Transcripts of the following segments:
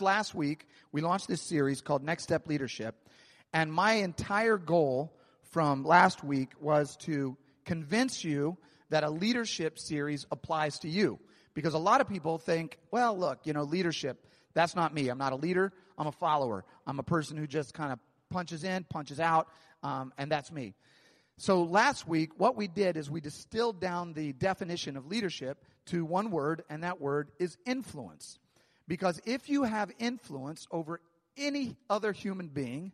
last week, we launched this series called Next Step Leadership. And my entire goal from last week was to convince you that a leadership series applies to you. Because a lot of people think, well, look, you know, leadership, that's not me. I'm not a leader. I'm a follower. I'm a person who just kind of punches in, punches out, um, and that's me. So last week, what we did is we distilled down the definition of leadership to one word, and that word is influence. Because if you have influence over any other human being,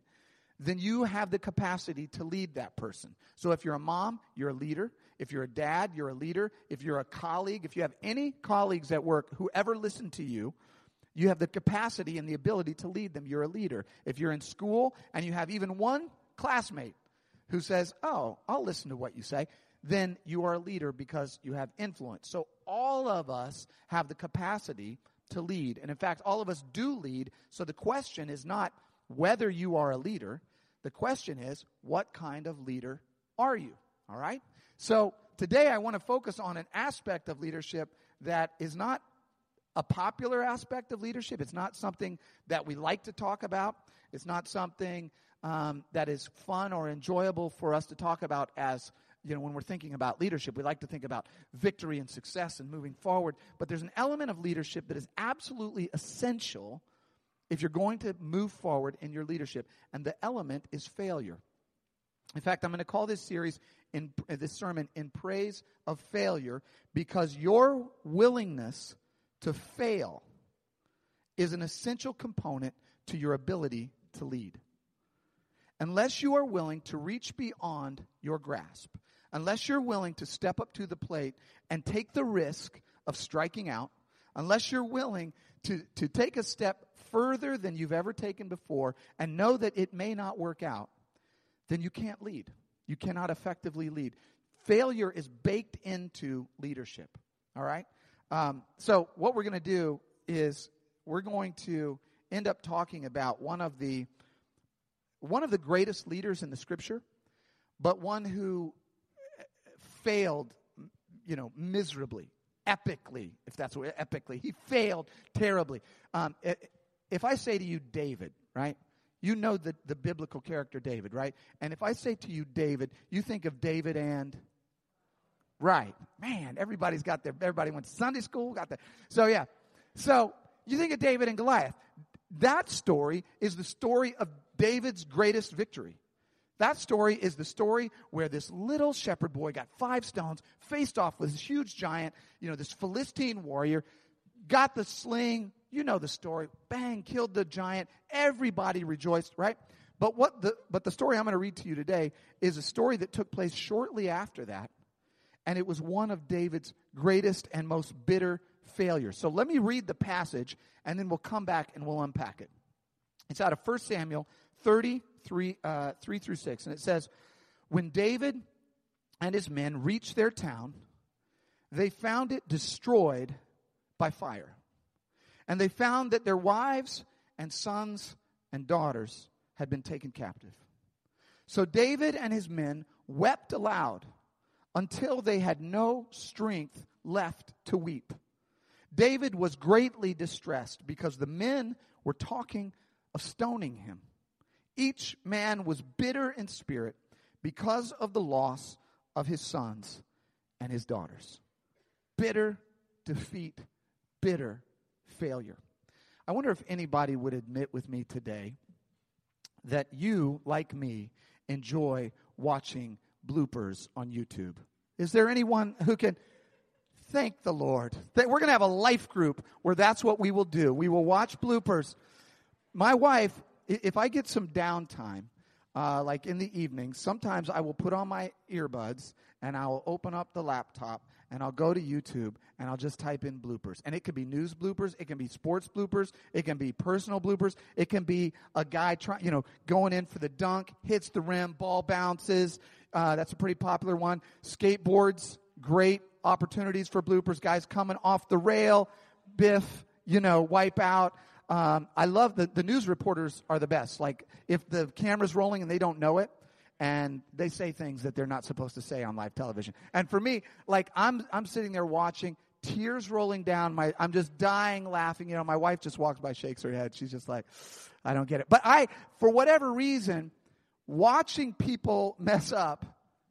then you have the capacity to lead that person. So if you're a mom, you're a leader. If you're a dad, you're a leader. If you're a colleague, if you have any colleagues at work who ever listen to you, you have the capacity and the ability to lead them. You're a leader. If you're in school and you have even one classmate who says, Oh, I'll listen to what you say, then you are a leader because you have influence. So all of us have the capacity to lead. And in fact, all of us do lead. So the question is not whether you are a leader. The question is, what kind of leader are you? All right? So today I want to focus on an aspect of leadership that is not a popular aspect of leadership. It's not something that we like to talk about. It's not something um, that is fun or enjoyable for us to talk about as you know, when we're thinking about leadership, we like to think about victory and success and moving forward. But there's an element of leadership that is absolutely essential if you're going to move forward in your leadership. And the element is failure. In fact, I'm going to call this series in uh, this sermon in praise of failure because your willingness to fail is an essential component to your ability to lead. Unless you are willing to reach beyond your grasp, unless you're willing to step up to the plate and take the risk of striking out, unless you're willing to, to take a step further than you've ever taken before and know that it may not work out, then you can't lead. You cannot effectively lead. Failure is baked into leadership. All right? Um, so, what we're going to do is we're going to end up talking about one of the one of the greatest leaders in the scripture, but one who failed, you know, miserably, epically, if that's what, epically. He failed terribly. Um, if I say to you, David, right? You know the, the biblical character David, right? And if I say to you, David, you think of David and Right. Man, everybody's got their, everybody went to Sunday school, got that. So yeah. So you think of David and Goliath. That story is the story of David's greatest victory. That story is the story where this little shepherd boy got five stones, faced off with this huge giant, you know, this Philistine warrior, got the sling. You know the story. Bang, killed the giant. Everybody rejoiced, right? But what the but the story I'm going to read to you today is a story that took place shortly after that, and it was one of David's greatest and most bitter failures. So let me read the passage, and then we'll come back and we'll unpack it. It's out of 1 Samuel 33, uh, 3 through 6. And it says, When David and his men reached their town, they found it destroyed by fire. And they found that their wives and sons and daughters had been taken captive. So David and his men wept aloud until they had no strength left to weep. David was greatly distressed because the men were talking of stoning him. Each man was bitter in spirit because of the loss of his sons and his daughters. Bitter defeat, bitter failure. I wonder if anybody would admit with me today that you, like me, enjoy watching bloopers on YouTube. Is there anyone who can thank the Lord? We're going to have a life group where that's what we will do. We will watch bloopers. My wife if I get some downtime, uh, like in the evening, sometimes I will put on my earbuds and I'll open up the laptop and I'll go to YouTube and I'll just type in bloopers. And it can be news bloopers, it can be sports bloopers, it can be personal bloopers, it can be a guy trying, you know, going in for the dunk, hits the rim, ball bounces. Uh, that's a pretty popular one. Skateboards, great opportunities for bloopers. Guys coming off the rail, biff, you know, wipe out. Um, I love the, the news reporters are the best. Like if the camera's rolling and they don't know it, and they say things that they're not supposed to say on live television. And for me, like I'm I'm sitting there watching tears rolling down my I'm just dying laughing. You know, my wife just walks by, shakes her head. She's just like, I don't get it. But I, for whatever reason, watching people mess up,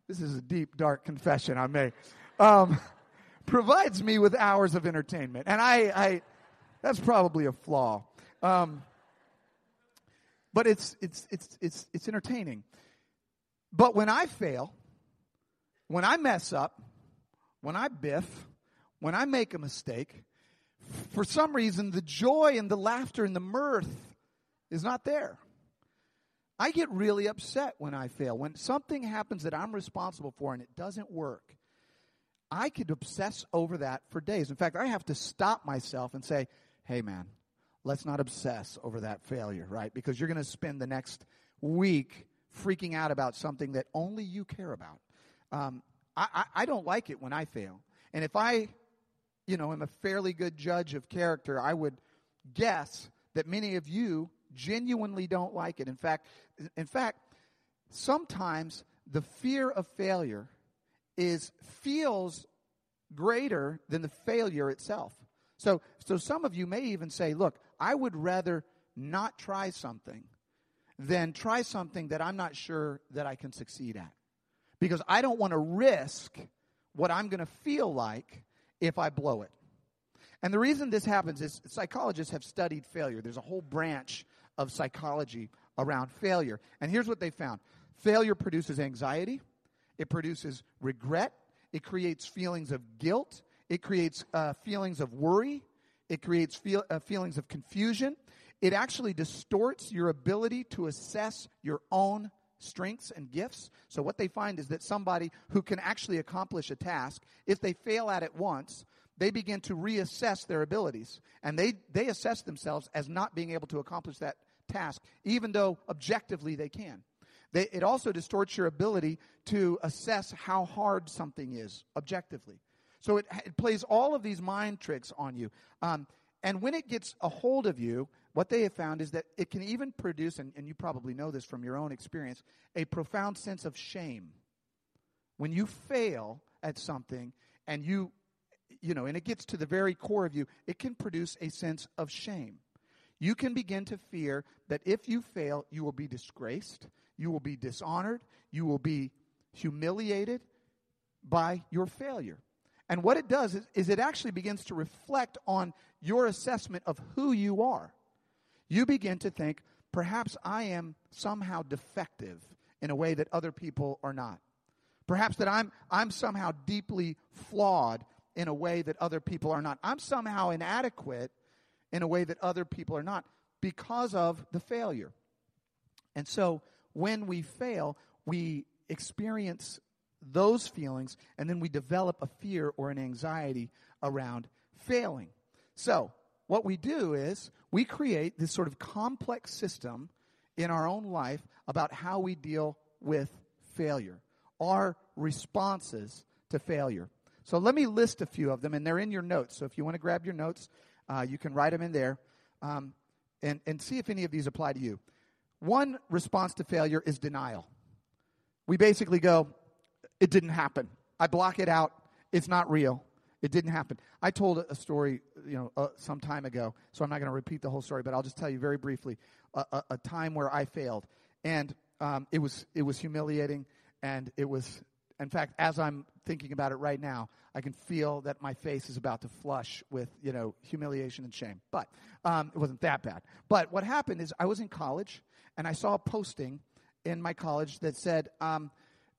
this is a deep, dark confession I make, um, provides me with hours of entertainment. And I, I that's probably a flaw. Um, but it's, it's, it's, it's, it's entertaining. But when I fail, when I mess up, when I biff, when I make a mistake, for some reason, the joy and the laughter and the mirth is not there. I get really upset when I fail. When something happens that I'm responsible for and it doesn't work, I could obsess over that for days. In fact, I have to stop myself and say, hey, man, let's not obsess over that failure, right? Because you're going to spend the next week freaking out about something that only you care about. Um, I, I, I don't like it when I fail. And if I, you know, am a fairly good judge of character, I would guess that many of you genuinely don't like it. In fact, in fact, sometimes the fear of failure is feels greater than the failure itself. So, so some of you may even say, look, I would rather not try something than try something that I'm not sure that I can succeed at. Because I don't want to risk what I'm going to feel like if I blow it. And the reason this happens is psychologists have studied failure. There's a whole branch of psychology around failure. And here's what they found failure produces anxiety, it produces regret, it creates feelings of guilt, it creates uh, feelings of worry, it creates feel, uh, feelings of confusion. It actually distorts your ability to assess your own strengths and gifts. So, what they find is that somebody who can actually accomplish a task, if they fail at it once, they begin to reassess their abilities. And they, they assess themselves as not being able to accomplish that task, even though objectively they can. They, it also distorts your ability to assess how hard something is objectively. So it, it plays all of these mind tricks on you. Um, and when it gets a hold of you, what they have found is that it can even produce, and, and you probably know this from your own experience, a profound sense of shame. When you fail at something and you, you know, and it gets to the very core of you, it can produce a sense of shame you can begin to fear that if you fail, you will be disgraced, you will be dishonored, you will be humiliated by your failure. And what it does is, is, it actually begins to reflect on your assessment of who you are. You begin to think, perhaps I am somehow defective in a way that other people are not. Perhaps that I'm, I'm somehow deeply flawed in a way that other people are not. I'm somehow inadequate in a way that other people are not because of the failure. And so when we fail, we experience those feelings and then we develop a fear or an anxiety around failing. So, what we do is we create this sort of complex system in our own life about how we deal with failure, our responses to failure. So, let me list a few of them, and they're in your notes. So, if you want to grab your notes, uh, you can write them in there um, and, and see if any of these apply to you. One response to failure is denial. We basically go, it didn't happen. I block it out. It's not real. It didn't happen. I told a story, you know, uh, some time ago, so I'm not going to repeat the whole story, but I'll just tell you very briefly a, a, a time where I failed, and um, it was it was humiliating, and it was, in fact, as I'm thinking about it right now, I can feel that my face is about to flush with, you know, humiliation and shame. But um, it wasn't that bad. But what happened is I was in college and I saw a posting in my college that said um,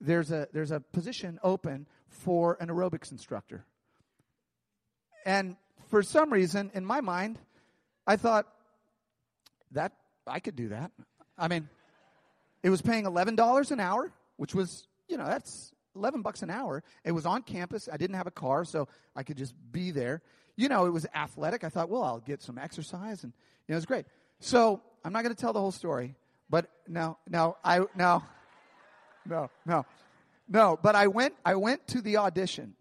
there's a there's a position open for an aerobics instructor. And for some reason, in my mind, I thought that I could do that. I mean, it was paying eleven dollars an hour, which was you know that's 11 bucks an hour. It was on campus. I didn't have a car, so I could just be there. You know, it was athletic. I thought, well, I'll get some exercise, and you know, it was great. So I'm not going to tell the whole story, but no, no, I no, no, no, no. But I went. I went to the audition.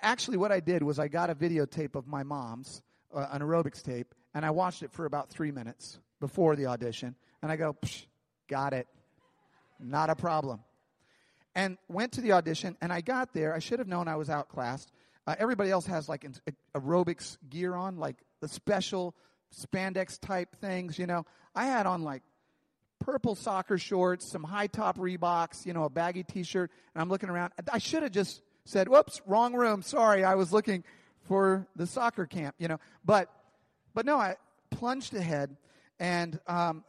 Actually, what I did was I got a videotape of my mom's, uh, an aerobics tape, and I watched it for about three minutes before the audition, and I go, got it, not a problem and went to the audition. And I got there. I should have known I was outclassed. Uh, everybody else has like in- aerobics gear on, like the special spandex type things, you know. I had on like purple soccer shorts, some high top Reeboks, you know, a baggy t shirt, and I'm looking around. I should have just said, whoops, wrong room. Sorry, I was looking for the soccer camp, you know. But, but no, I plunged ahead. And um,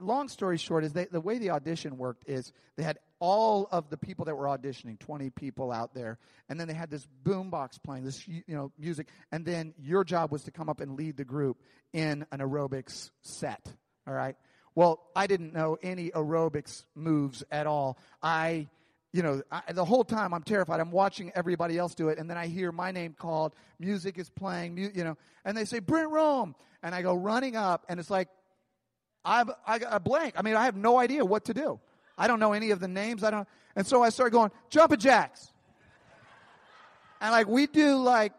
long story short is they, the way the audition worked is they had all of the people that were auditioning, 20 people out there, and then they had this boombox playing, this you know music, and then your job was to come up and lead the group in an aerobics set. All right. Well, I didn't know any aerobics moves at all. I you know, I, the whole time I'm terrified. I'm watching everybody else do it, and then I hear my name called. Music is playing, mu- you know, and they say Brent Rome, and I go running up, and it's like I've I, I blank. I mean, I have no idea what to do. I don't know any of the names. I don't, and so I start going jumping jacks, and like we do like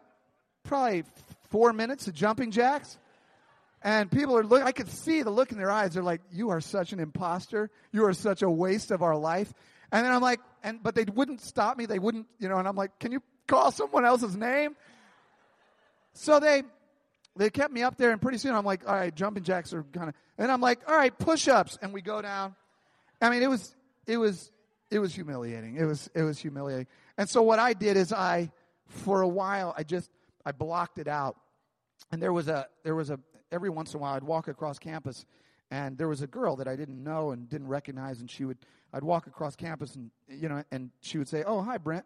probably four minutes of jumping jacks. And people are look. I could see the look in their eyes. They're like, "You are such an imposter. You are such a waste of our life." And then I'm like, and but they wouldn't stop me. They wouldn't, you know. And I'm like, can you call someone else's name? So they they kept me up there, and pretty soon I'm like, all right, jumping jacks are kind of, and I'm like, all right, push-ups, and we go down. I mean, it was it was it was humiliating. It was it was humiliating. And so what I did is I, for a while, I just I blocked it out, and there was a there was a every once in a while I'd walk across campus, and there was a girl that I didn't know and didn't recognize, and she would I'd walk across campus and you know, and she would say, "Oh, hi, Brent."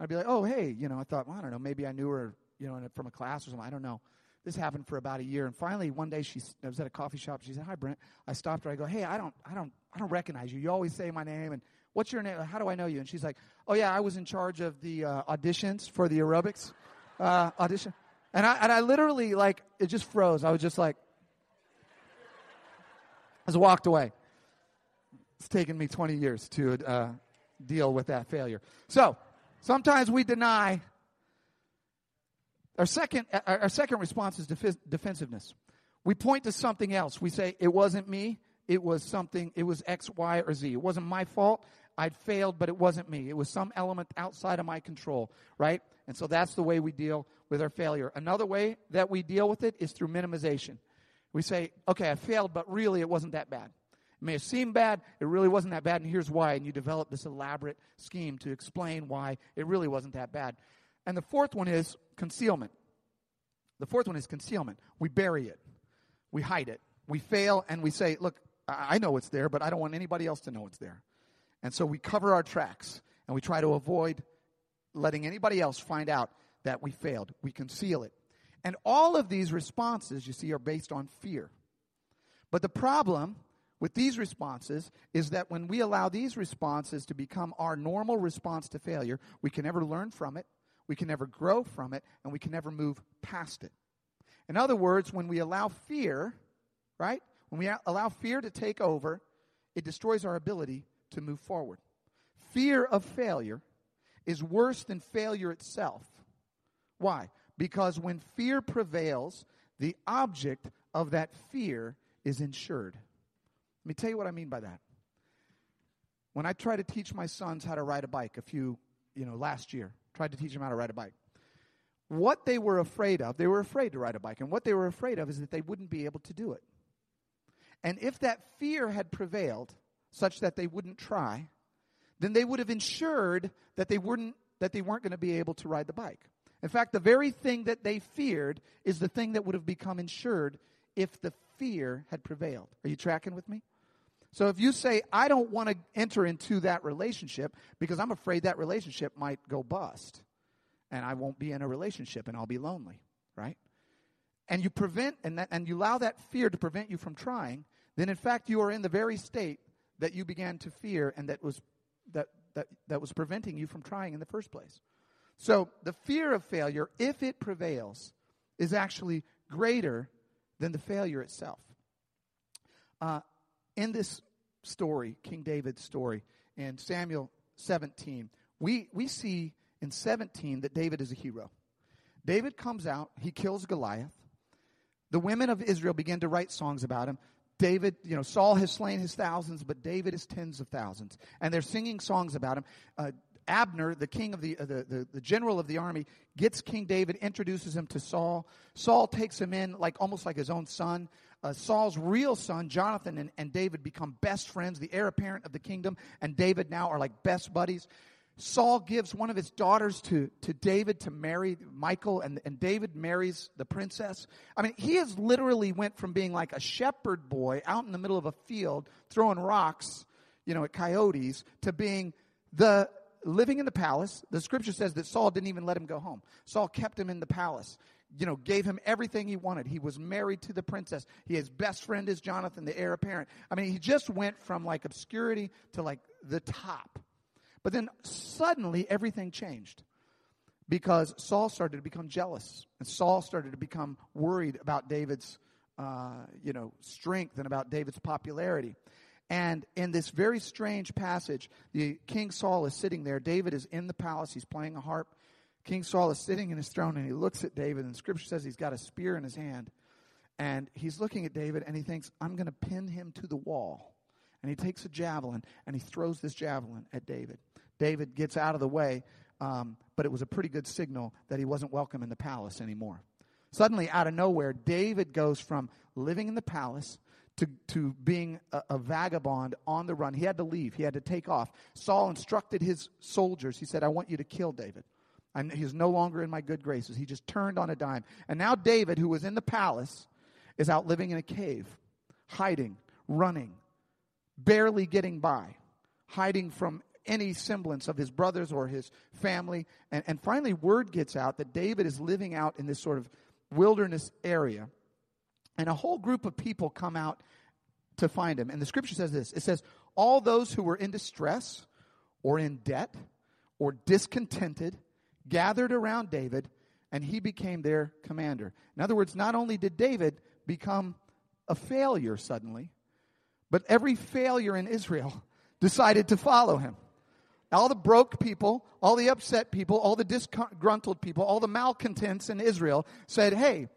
I'd be like, "Oh, hey," you know. I thought, well, I don't know, maybe I knew her, you know, from a class or something. I don't know. This happened for about a year, and finally one day she I was at a coffee shop. She said, "Hi, Brent." I stopped her. I go, "Hey, I don't, I don't, I don't recognize you. You always say my name, and what's your name? How do I know you?" And she's like, "Oh yeah, I was in charge of the uh, auditions for the aerobics uh, audition." And I and I literally like it just froze. I was just like, I just walked away. It's taken me 20 years to uh, deal with that failure. So sometimes we deny. Our second, our second response is defensiveness. We point to something else. We say, it wasn't me. It was something, it was X, Y, or Z. It wasn't my fault. I'd failed, but it wasn't me. It was some element outside of my control, right? And so that's the way we deal with our failure. Another way that we deal with it is through minimization. We say, okay, I failed, but really it wasn't that bad. It may have seemed bad, it really wasn't that bad, and here's why. And you develop this elaborate scheme to explain why it really wasn't that bad. And the fourth one is concealment. The fourth one is concealment. We bury it, we hide it. We fail and we say, look, I know it's there, but I don't want anybody else to know it's there. And so we cover our tracks and we try to avoid letting anybody else find out that we failed. We conceal it. And all of these responses, you see, are based on fear. But the problem with these responses is that when we allow these responses to become our normal response to failure, we can never learn from it, we can never grow from it, and we can never move past it. In other words, when we allow fear, right? When we allow fear to take over, it destroys our ability to move forward. Fear of failure is worse than failure itself. Why? Because when fear prevails, the object of that fear is ensured. Let me tell you what I mean by that. When I tried to teach my sons how to ride a bike a few, you know, last year, tried to teach them how to ride a bike. What they were afraid of, they were afraid to ride a bike, and what they were afraid of is that they wouldn't be able to do it. And if that fear had prevailed, such that they wouldn't try, then they would have ensured that they weren't that they weren't going to be able to ride the bike. In fact, the very thing that they feared is the thing that would have become ensured if the fear had prevailed. Are you tracking with me? So if you say, I don't want to enter into that relationship because I'm afraid that relationship might go bust and I won't be in a relationship and I'll be lonely, right? And you prevent and, that, and you allow that fear to prevent you from trying, then in fact you are in the very state that you began to fear and that was that that, that was preventing you from trying in the first place. So the fear of failure, if it prevails, is actually greater than the failure itself. Uh, in this story, King David's story, in Samuel 17, we, we see in 17 that David is a hero. David comes out, he kills Goliath. The women of Israel begin to write songs about him. David, you know, Saul has slain his thousands, but David is tens of thousands. And they're singing songs about him. Uh, Abner, the king of the, uh, the, the, the general of the army, gets King David, introduces him to Saul. Saul takes him in like almost like his own son. Uh, Saul's real son, Jonathan, and, and David become best friends, the heir apparent of the kingdom, and David now are like best buddies. Saul gives one of his daughters to, to David to marry Michal, and, and David marries the princess. I mean, he has literally went from being like a shepherd boy out in the middle of a field throwing rocks, you know, at coyotes, to being the living in the palace. The scripture says that Saul didn't even let him go home. Saul kept him in the palace. You know, gave him everything he wanted. He was married to the princess. His best friend is Jonathan, the heir apparent. I mean, he just went from like obscurity to like the top. But then suddenly everything changed because Saul started to become jealous, and Saul started to become worried about David's, uh, you know, strength and about David's popularity. And in this very strange passage, the King Saul is sitting there. David is in the palace. He's playing a harp. King Saul is sitting in his throne, and he looks at David. And Scripture says he's got a spear in his hand, and he's looking at David, and he thinks, "I'm going to pin him to the wall." And he takes a javelin and he throws this javelin at David. David gets out of the way, um, but it was a pretty good signal that he wasn't welcome in the palace anymore. Suddenly, out of nowhere, David goes from living in the palace to, to being a, a, vagabond on the run. He had to leave, he had to take off. Saul instructed his soldiers, he said, I want you to kill David. And he's no longer in my good graces. He just turned on a dime. And now David, who was in the palace, is out living in a cave, hiding, running, barely getting by, hiding from any semblance of his brothers or his family. And, and finally, word gets out that David is living out in this sort of wilderness area. And a whole group of people come out to find him. And the scripture says this it says, All those who were in distress or in debt or discontented gathered around David, and he became their commander. In other words, not only did David become a failure suddenly, but every failure in Israel decided to follow him. All the broke people, all the upset people, all the disgruntled people, all the malcontents in Israel said, Hey,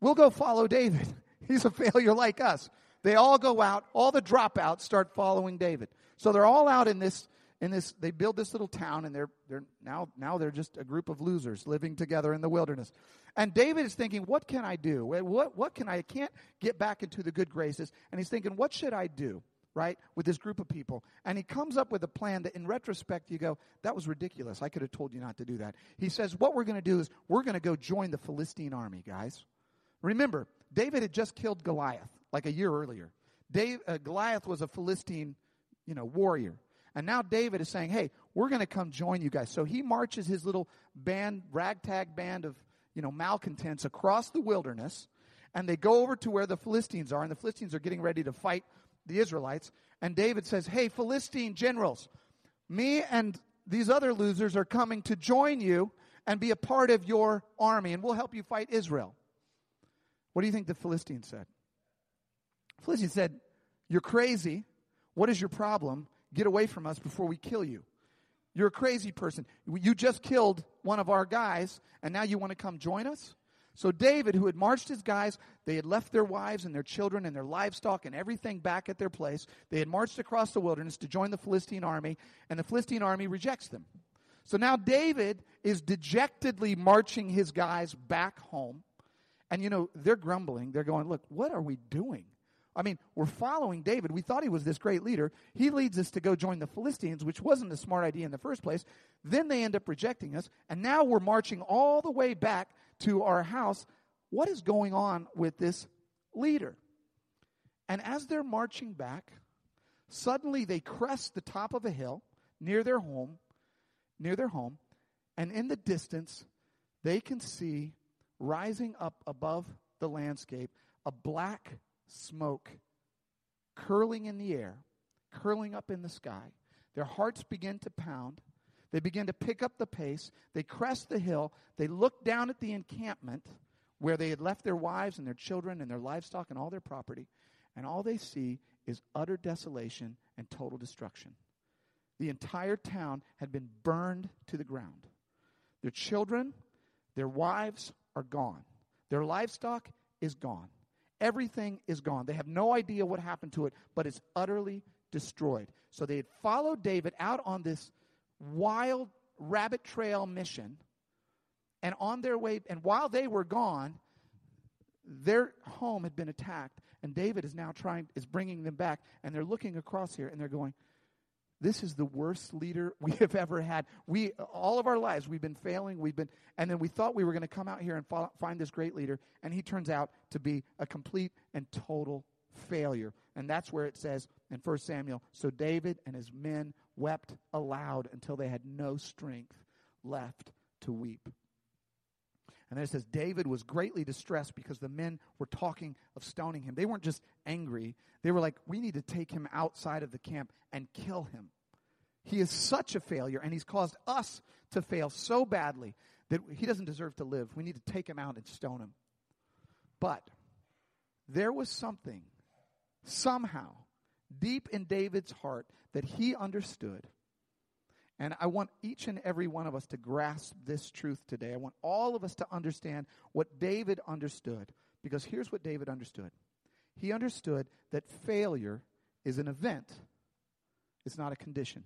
we'll go follow David. He's a failure like us. They all go out, all the dropouts start following David. So they're all out in this in this they build this little town and they're they're now now they're just a group of losers living together in the wilderness. And David is thinking, what can I do? What what can I, I can't get back into the good graces. And he's thinking, what should I do? Right, with this group of people. And he comes up with a plan that in retrospect you go, that was ridiculous. I could have told you not to do that. He says, what we're going to do is we're going to go join the Philistine army, guys. Remember, David had just killed Goliath like a year earlier. Dave, uh, Goliath was a Philistine, you know, warrior. And now David is saying, hey, we're going to come join you guys. So he marches his little band, ragtag band of, you know, malcontents across the wilderness. And they go over to where the Philistines are. And the Philistines are getting ready to fight the Israelites, and David says, Hey, Philistine generals, me and these other losers are coming to join you and be a part of your army, and we'll help you fight Israel. What do you think the Philistines said? Philistines said, You're crazy. What is your problem? Get away from us before we kill you. You're a crazy person. You just killed one of our guys, and now you want to come join us? So David, who had marched his guys, they had left their wives and their children and their livestock and everything back at their place. They had marched across the wilderness to join the Philistine army, and the Philistine army rejects them. So now David is dejectedly marching his guys back home. And you know, they're grumbling. They're going, Look, what are we doing? I mean, we're following David. We thought he was this great leader. He leads us to go join the Philistines, which wasn't a smart idea in the first place. Then they end up rejecting us. And now we're marching all the way back to our house. What is going on with this leader? And as they're marching back, suddenly they crest the top of a hill near their home, near their home, and in the distance, they can see rising up above the landscape a black smoke curling in the air, curling up in the sky. Their hearts begin to pound. They begin to pick up the pace. They crest the hill. They look down at the encampment where they had left their wives and their children and their livestock and all their property. And all they see is utter desolation and total destruction. The entire town had been burned to the ground. Their children, their wives are gone. Their livestock is gone. Everything is gone. They have no idea what happened to it, but it's utterly destroyed. So they had followed David out on this wild rabbit trail mission. And on their way, and while they were gone, their home had been attacked. And David is now trying, is bringing them back. And they're looking across here and they're going, this is the worst leader we have ever had. We all of our lives we've been failing. We've been, and then we thought we were going to come out here and find this great leader, and he turns out to be a complete and total failure. And that's where it says in 1 Samuel, so David and his men wept aloud until they had no strength left to weep. And then it says David was greatly distressed because the men were talking of stoning him. They weren't just angry, they were like, we need to take him outside of the camp and kill him. He is such a failure, and he's caused us to fail so badly that he doesn't deserve to live. We need to take him out and stone him. But there was something, somehow, deep in David's heart that he understood and I want each and every one of us to grasp this truth today. I want all of us to understand what David understood. Because here's what David understood he understood that failure is an event, it's not a condition.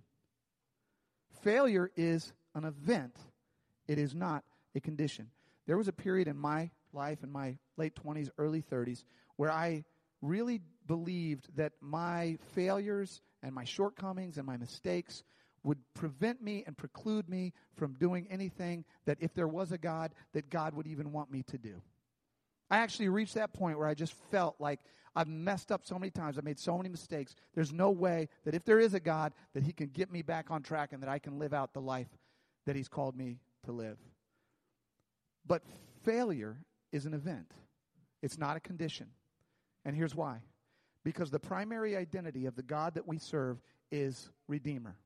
Failure is an event, it is not a condition. There was a period in my life, in my late 20s, early 30s, where I really believed that my failures and my shortcomings and my mistakes would prevent me and preclude me from doing anything that if there was a God, that God would even want me to do. I actually reached that point where I just felt like I've messed up so many times. I've made so many mistakes. There's no way that if there is a God, that He can get me back on track and that I can live out the life that He's called me to live. But failure is an event, it's not a condition. And here's why because the primary identity of the God that we serve is Redeemer.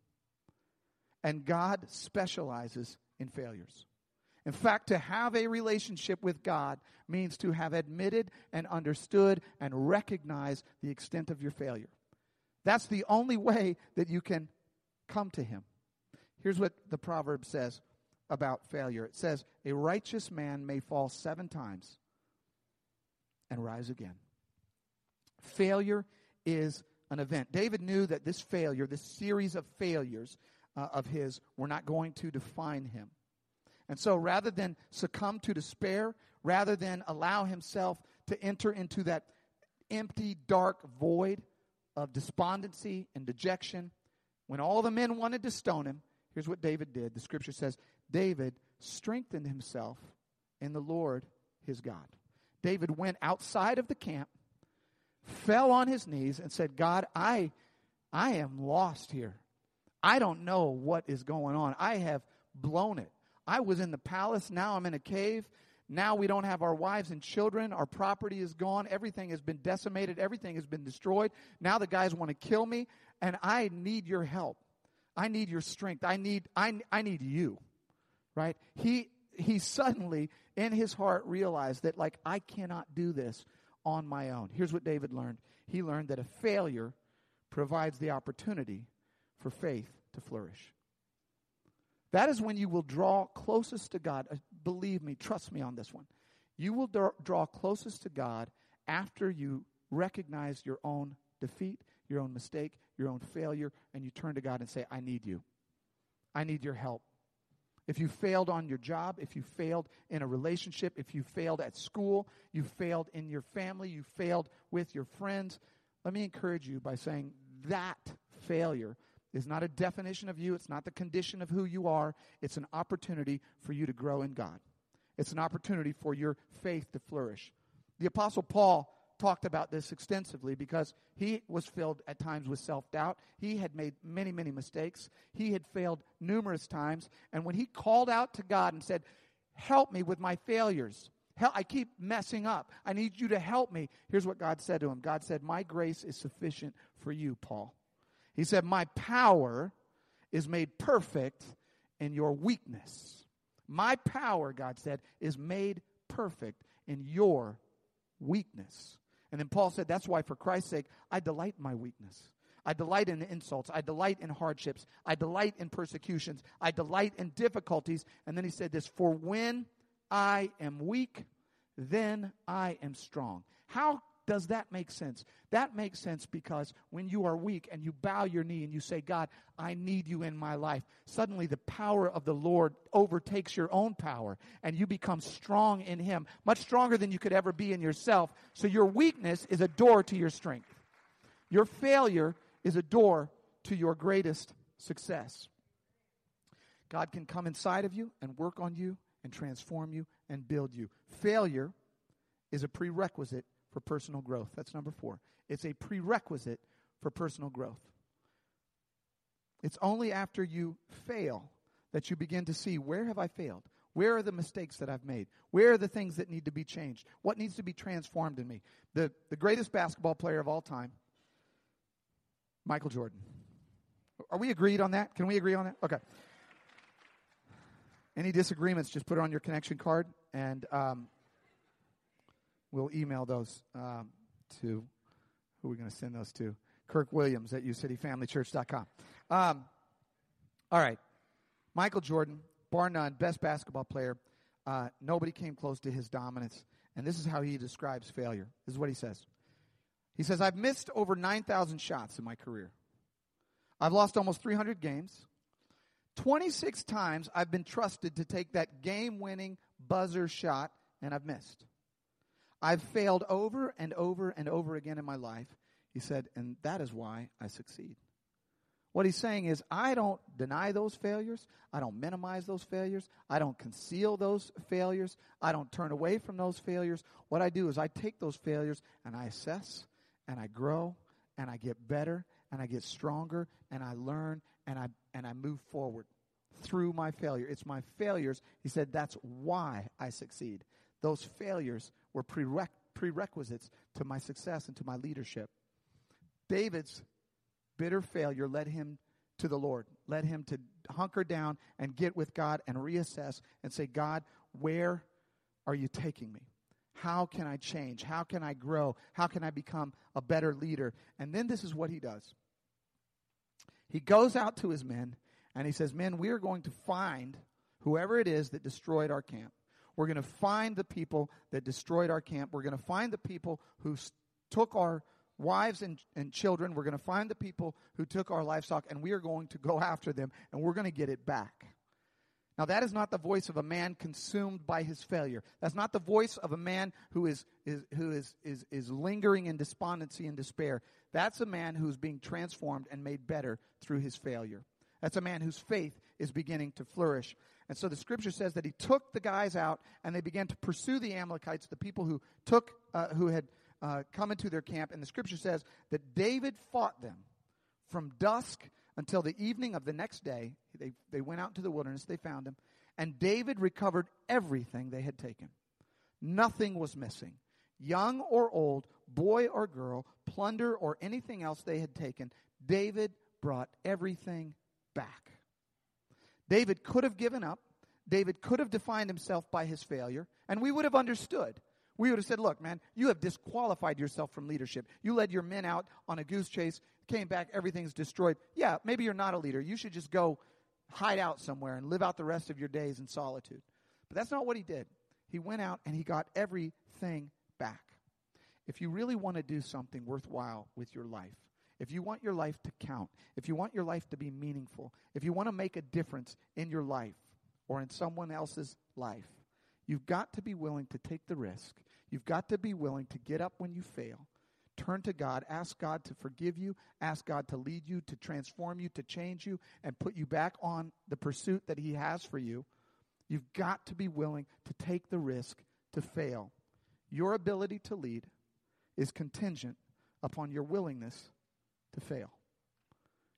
And God specializes in failures. In fact, to have a relationship with God means to have admitted and understood and recognized the extent of your failure. That's the only way that you can come to Him. Here's what the proverb says about failure it says, A righteous man may fall seven times and rise again. Failure is an event. David knew that this failure, this series of failures, uh, of his were not going to define him. And so rather than succumb to despair, rather than allow himself to enter into that empty, dark void of despondency and dejection, when all the men wanted to stone him, here's what David did. The scripture says David strengthened himself in the Lord his God. David went outside of the camp, fell on his knees, and said, God, I, I am lost here. I don't know what is going on. I have blown it. I was in the palace. Now I'm in a cave. Now we don't have our wives and children. Our property is gone. Everything has been decimated. Everything has been destroyed. Now the guys want to kill me. And I need your help. I need your strength. I need, I, I need you. Right? He, he suddenly, in his heart, realized that, like, I cannot do this on my own. Here's what David learned he learned that a failure provides the opportunity for faith to flourish. That is when you will draw closest to God. Uh, believe me, trust me on this one. You will draw closest to God after you recognize your own defeat, your own mistake, your own failure, and you turn to God and say, I need you. I need your help. If you failed on your job, if you failed in a relationship, if you failed at school, you failed in your family, you failed with your friends, let me encourage you by saying that failure is not a definition of you, it's not the condition of who you are. It's an opportunity for you to grow in God. It's an opportunity for your faith to flourish. The Apostle Paul talked about this extensively because he was filled at times with self doubt. He had made many, many mistakes. He had failed numerous times. And when he called out to God and said, Help me with my failures, I keep messing up. I need you to help me. Here's what God said to him God said, My grace is sufficient for you, Paul. He said, My power is made perfect in your weakness. My power, God said, is made perfect in your weakness. And then Paul said, That's why, for Christ's sake, I delight in my weakness. I delight in insults. I delight in hardships. I delight in persecutions. I delight in difficulties. And then he said this For when I am weak, then I am strong. How does that make sense? That makes sense because when you are weak and you bow your knee and you say, God, I need you in my life, suddenly the power of the Lord overtakes your own power and you become strong in Him, much stronger than you could ever be in yourself. So your weakness is a door to your strength. Your failure is a door to your greatest success. God can come inside of you and work on you and transform you and build you. Failure is a prerequisite for personal growth. That's number four. It's a prerequisite for personal growth. It's only after you fail that you begin to see where have I failed? Where are the mistakes that I've made? Where are the things that need to be changed? What needs to be transformed in me? The, the greatest basketball player of all time, Michael Jordan. Are we agreed on that? Can we agree on that? Okay. Any disagreements, just put it on your connection card and um, we'll email those um, to who are we going to send those to? Kirk Williams at ucityfamilychurch.com. Um, all right. Michael Jordan, bar none, best basketball player. Uh, nobody came close to his dominance. And this is how he describes failure. This is what he says. He says, I've missed over 9,000 shots in my career. I've lost almost 300 games. 26 times I've been trusted to take that game winning buzzer shot, and I've missed. I've failed over and over and over again in my life. He said, and that is why I succeed. What he's saying is, I don't deny those failures. I don't minimize those failures. I don't conceal those failures. I don't turn away from those failures. What I do is I take those failures and I assess and I grow and I get better and I get stronger and I learn and I, and I move forward through my failure. It's my failures. He said, that's why I succeed. Those failures were prereq- prerequisites to my success and to my leadership. David's bitter failure led him to the Lord, led him to hunker down and get with God and reassess and say, God, where are you taking me? How can I change? How can I grow? How can I become a better leader? And then this is what he does. He goes out to his men and he says, Men, we are going to find whoever it is that destroyed our camp. We're going to find the people that destroyed our camp. We're going to find the people who took our wives and, and children. We're going to find the people who took our livestock, and we are going to go after them, and we're going to get it back. Now, that is not the voice of a man consumed by his failure. That's not the voice of a man who is, is, who is, is, is lingering in despondency and despair. That's a man who's being transformed and made better through his failure. That's a man whose faith is beginning to flourish. And so the scripture says that he took the guys out and they began to pursue the Amalekites, the people who took, uh, who had uh, come into their camp. And the scripture says that David fought them from dusk until the evening of the next day. They, they went out into the wilderness, they found him, and David recovered everything they had taken. Nothing was missing. Young or old, boy or girl, plunder or anything else they had taken, David brought everything back. David could have given up. David could have defined himself by his failure, and we would have understood. We would have said, Look, man, you have disqualified yourself from leadership. You led your men out on a goose chase, came back, everything's destroyed. Yeah, maybe you're not a leader. You should just go hide out somewhere and live out the rest of your days in solitude. But that's not what he did. He went out and he got everything back. If you really want to do something worthwhile with your life, if you want your life to count, if you want your life to be meaningful, if you want to make a difference in your life or in someone else's life, you've got to be willing to take the risk. You've got to be willing to get up when you fail. Turn to God, ask God to forgive you, ask God to lead you, to transform you, to change you, and put you back on the pursuit that He has for you. You've got to be willing to take the risk to fail. Your ability to lead is contingent upon your willingness to fail.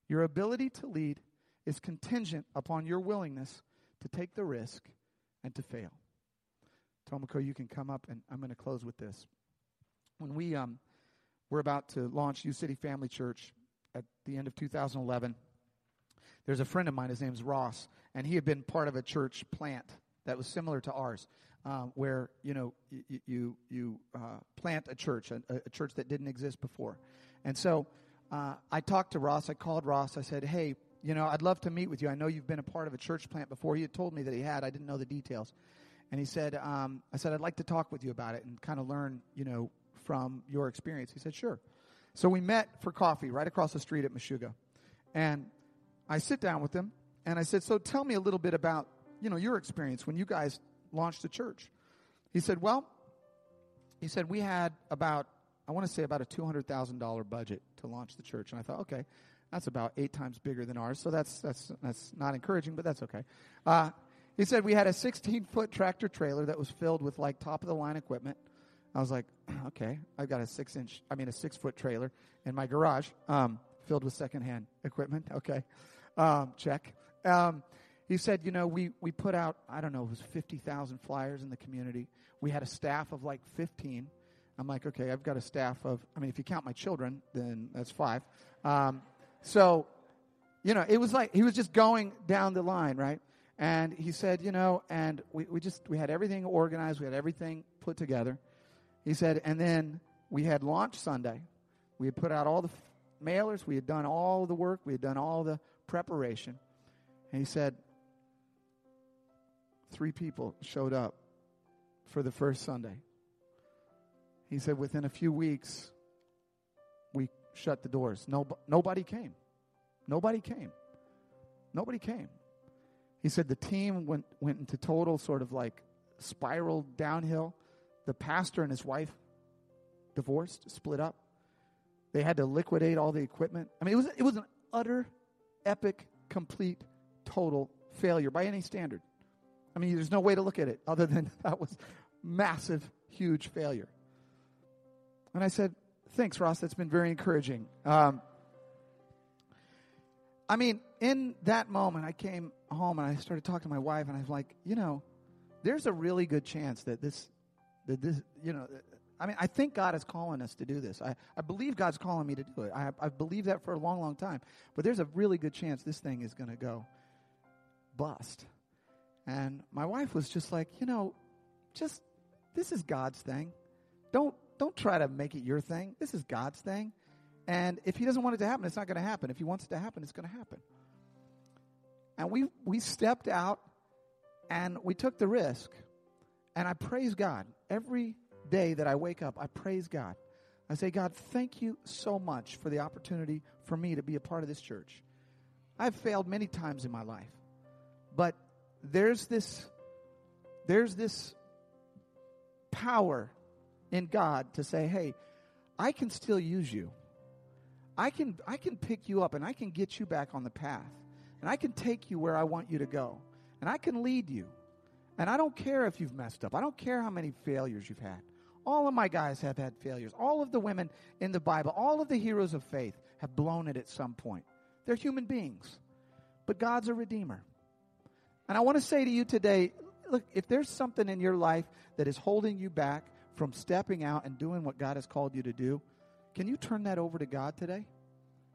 Your ability to lead is contingent upon your willingness to take the risk and to fail. Tomoko, you can come up, and I'm going to close with this. When we um, we're about to launch U City Family Church at the end of 2011, there's a friend of mine. His name's Ross, and he had been part of a church plant that was similar to ours, um, where you know you you, you uh, plant a church, a, a, church that didn't exist before, and so uh, I talked to Ross. I called Ross. I said, hey, you know, I'd love to meet with you. I know you've been a part of a church plant before. He had told me that he had. I didn't know the details. And he said, um, I said, I'd like to talk with you about it and kind of learn, you know, from your experience? He said, Sure. So we met for coffee right across the street at Meshuggah. And I sit down with him and I said, So tell me a little bit about, you know, your experience when you guys launched the church. He said, Well, he said, we had about, I want to say about a $200,000 budget to launch the church. And I thought, okay, that's about eight times bigger than ours. So that's, that's, that's not encouraging, but that's okay. Uh, he said we had a 16 foot tractor trailer that was filled with like top of the line equipment. I was like, okay, I've got a six inch, I mean, a six foot trailer in my garage, um, filled with secondhand equipment. Okay. Um, check. Um, he said, you know, we, we put out, I don't know, it was 50,000 flyers in the community. We had a staff of like 15. I'm like, okay, I've got a staff of, I mean, if you count my children, then that's five. Um, so, you know, it was like, he was just going down the line, right? And he said, you know, and we, we just, we had everything organized, we had everything put together. He said, and then we had launch Sunday. We had put out all the f- mailers, we had done all the work, we had done all the preparation. And he said, three people showed up for the first Sunday. He said, within a few weeks, we shut the doors. No, nobody came. Nobody came. Nobody came. He said the team went, went into total sort of like spiral downhill. The pastor and his wife divorced, split up. They had to liquidate all the equipment. I mean, it was, it was an utter, epic, complete, total failure by any standard. I mean, there's no way to look at it other than that was massive, huge failure. And I said, Thanks, Ross. That's been very encouraging. Um, I mean, in that moment, I came home and I started talking to my wife, and I was like, you know, there's a really good chance that this, that this, you know, I mean, I think God is calling us to do this. I, I believe God's calling me to do it. I, I believe that for a long, long time. But there's a really good chance this thing is going to go bust. And my wife was just like, you know, just this is God's thing. Don't don't try to make it your thing. This is God's thing. And if he doesn't want it to happen, it's not going to happen. If he wants it to happen, it's going to happen. And we we stepped out and we took the risk. And I praise God. Every day that I wake up, I praise God. I say, God, thank you so much for the opportunity for me to be a part of this church. I've failed many times in my life. But there's this there's this power in God to say, "Hey, I can still use you. I can I can pick you up and I can get you back on the path. And I can take you where I want you to go. And I can lead you. And I don't care if you've messed up. I don't care how many failures you've had. All of my guys have had failures. All of the women in the Bible, all of the heroes of faith have blown it at some point. They're human beings. But God's a redeemer. And I want to say to you today look, if there's something in your life that is holding you back from stepping out and doing what God has called you to do, can you turn that over to God today?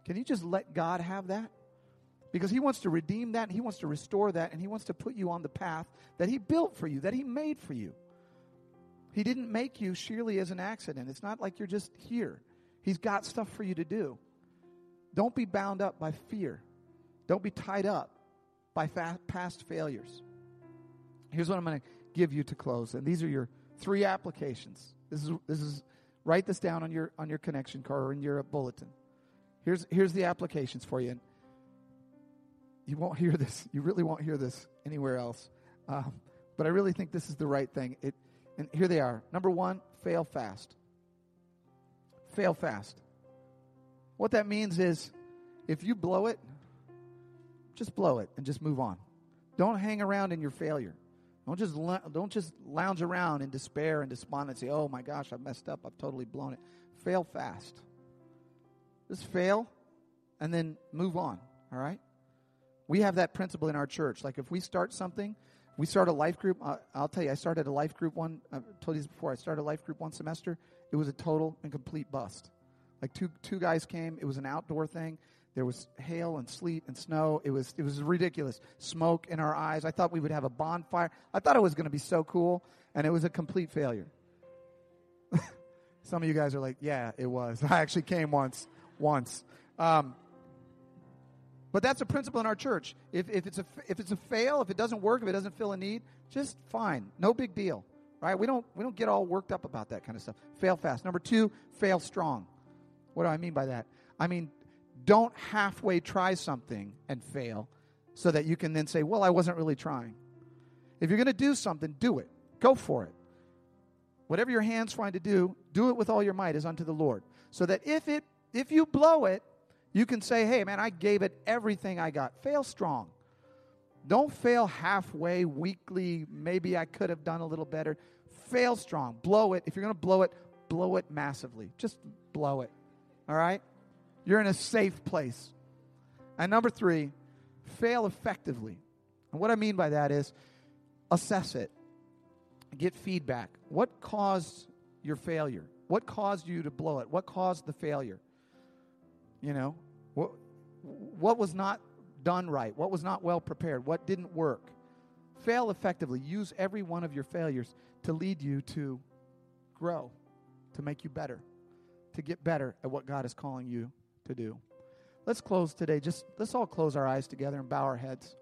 Can you just let God have that? Because He wants to redeem that, and He wants to restore that, and He wants to put you on the path that He built for you, that He made for you. He didn't make you surely as an accident. It's not like you're just here. He's got stuff for you to do. Don't be bound up by fear. Don't be tied up by fa- past failures. Here's what I'm going to give you to close, and these are your three applications. This is this is write this down on your on your connection card or in your bulletin. Here's here's the applications for you. You won't hear this. You really won't hear this anywhere else. Um, but I really think this is the right thing. It and here they are. Number one, fail fast. Fail fast. What that means is if you blow it, just blow it and just move on. Don't hang around in your failure. Don't just don't just lounge around in despair and despondency. Oh my gosh, I've messed up. I've totally blown it. Fail fast. Just fail and then move on, all right? We have that principle in our church. Like if we start something, we start a life group. I'll tell you, I started a life group one. I've told you this before. I started a life group one semester. It was a total and complete bust. Like two two guys came. It was an outdoor thing. There was hail and sleet and snow. It was it was ridiculous. Smoke in our eyes. I thought we would have a bonfire. I thought it was going to be so cool, and it was a complete failure. Some of you guys are like, "Yeah, it was." I actually came once, once. Um, but that's a principle in our church. If, if it's a if it's a fail, if it doesn't work, if it doesn't fill a need, just fine, no big deal. right? We don't, we don't get all worked up about that kind of stuff. Fail fast. Number two, fail strong. What do I mean by that? I mean, don't halfway try something and fail so that you can then say, well, I wasn't really trying. If you're going to do something, do it. Go for it. Whatever your hands find to do, do it with all your might as unto the Lord. So that if it if you blow it, you can say, "Hey man, I gave it everything I got." Fail strong. Don't fail halfway, weakly, maybe I could have done a little better. Fail strong. Blow it. If you're going to blow it, blow it massively. Just blow it. All right? You're in a safe place. And number 3, fail effectively. And what I mean by that is assess it get feedback. What caused your failure? What caused you to blow it? What caused the failure? You know, what, what was not done right? What was not well prepared? What didn't work? Fail effectively. Use every one of your failures to lead you to grow, to make you better, to get better at what God is calling you to do. Let's close today. Just let's all close our eyes together and bow our heads.